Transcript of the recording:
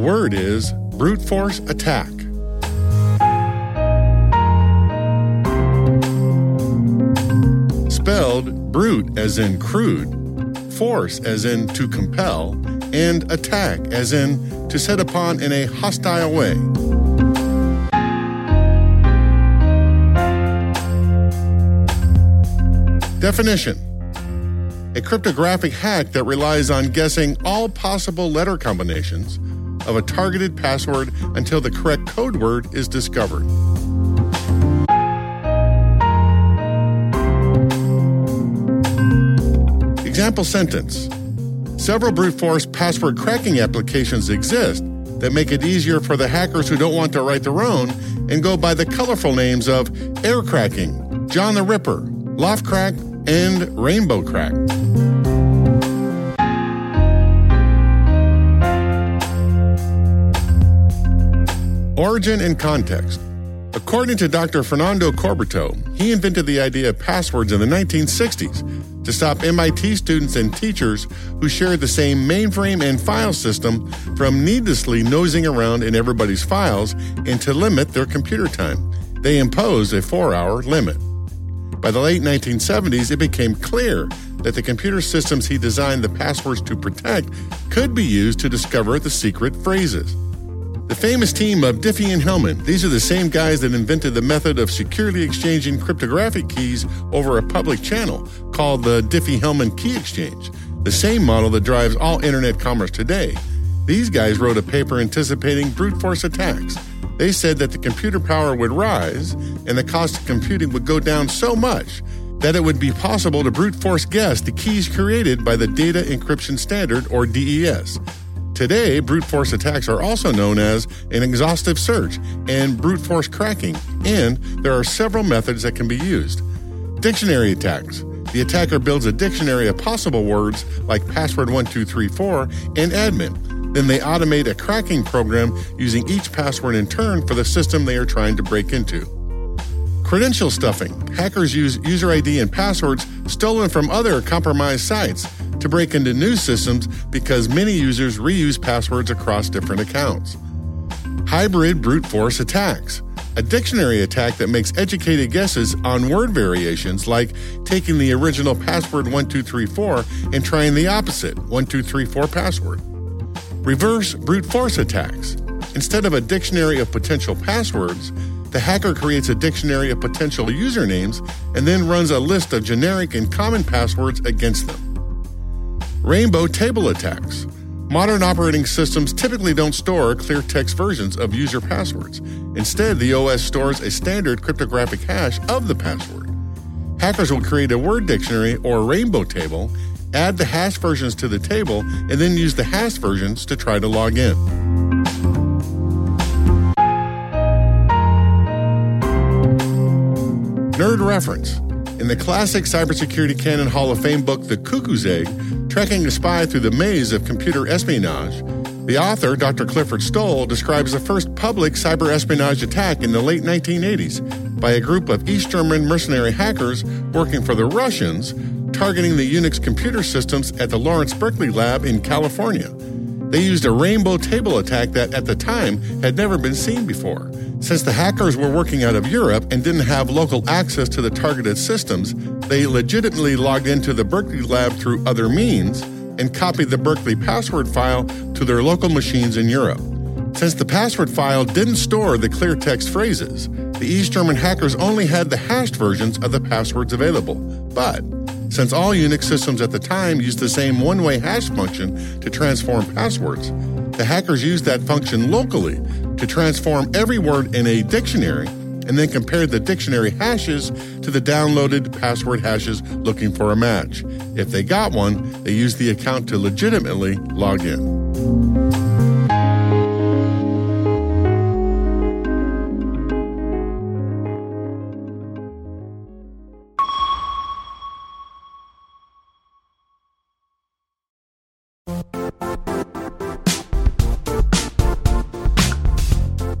Word is brute force attack. Spelled brute as in crude, force as in to compel, and attack as in to set upon in a hostile way. Definition A cryptographic hack that relies on guessing all possible letter combinations of a targeted password until the correct code word is discovered. Example sentence Several brute force password cracking applications exist that make it easier for the hackers who don't want to write their own and go by the colorful names of Aircrack-ng, John the Ripper, L0phtCrack, and Rainbow Crack. Origin and context. According to Dr. Fernando Corbato, he invented the idea of passwords in the 1960s to stop MIT students and teachers who shared the same mainframe and file system from needlessly nosing around in everybody's files and to limit their computer time. They imposed a four hour limit. By the late 1970s, it became clear that the computer systems he designed the passwords to protect could be used to discover the secret phrases. The famous team of Diffie and Hellman, these are the same guys that invented the method of securely exchanging cryptographic keys over a public channel called the Diffie-Hellman Key Exchange, the same model that drives all internet commerce today. These guys wrote a paper anticipating brute force attacks. They said that the computer power would rise and the cost of computing would go down so much that it would be possible to brute force guess the keys created by the Data Encryption Standard, or DES. Today, brute force attacks are also known as an exhaustive search and brute force cracking, and there are several methods that can be used. Dictionary attacks. The attacker builds a dictionary of possible words like password 1234 and admin. Then they automate a cracking program using each password in turn for the system they are trying to break into. Credential stuffing. Hackers use user ID and passwords stolen from other compromised sites to break into new systems because many users reuse passwords across different accounts. Hybrid brute force attacks. A dictionary attack that makes educated guesses on word variations, like taking the original password 1234 and trying the opposite 1234 password. Reverse brute force attacks. Instead of a dictionary of potential passwords, the hacker creates a dictionary of potential usernames and then runs a list of generic and common passwords against them. Rainbow table attacks. Modern operating systems typically don't store clear text versions of user passwords. Instead, the OS stores a standard cryptographic hash of the password. Hackers will create a word dictionary or rainbow table, add the hash versions to the table, and then use the hash versions to try to log in. Nerd reference. In the classic cybersecurity canon Hall of Fame book, The Cuckoo's Egg, tracking a spy through the maze of computer espionage. The author, Dr. Clifford Stoll, describes the first public cyber espionage attack in the late 1980s by a group of East German mercenary hackers working for the Russians, targeting the Unix computer systems at the Lawrence Berkeley Lab in California. They used a rainbow table attack that, at the time, had never been seen before. Since the hackers were working out of Europe and didn't have local access to the targeted systems, they legitimately logged into the Berkeley lab through other means and copied the Berkeley password file to their local machines in Europe. Since the password file didn't store the clear text phrases, the East German hackers only had the hashed versions of the passwords available. But since all Unix systems at the time used the same one way hash function to transform passwords, the hackers used that function locally to transform every word in a dictionary and then compared the dictionary hashes to the downloaded password hashes looking for a match. If they got one, they used the account to legitimately log in.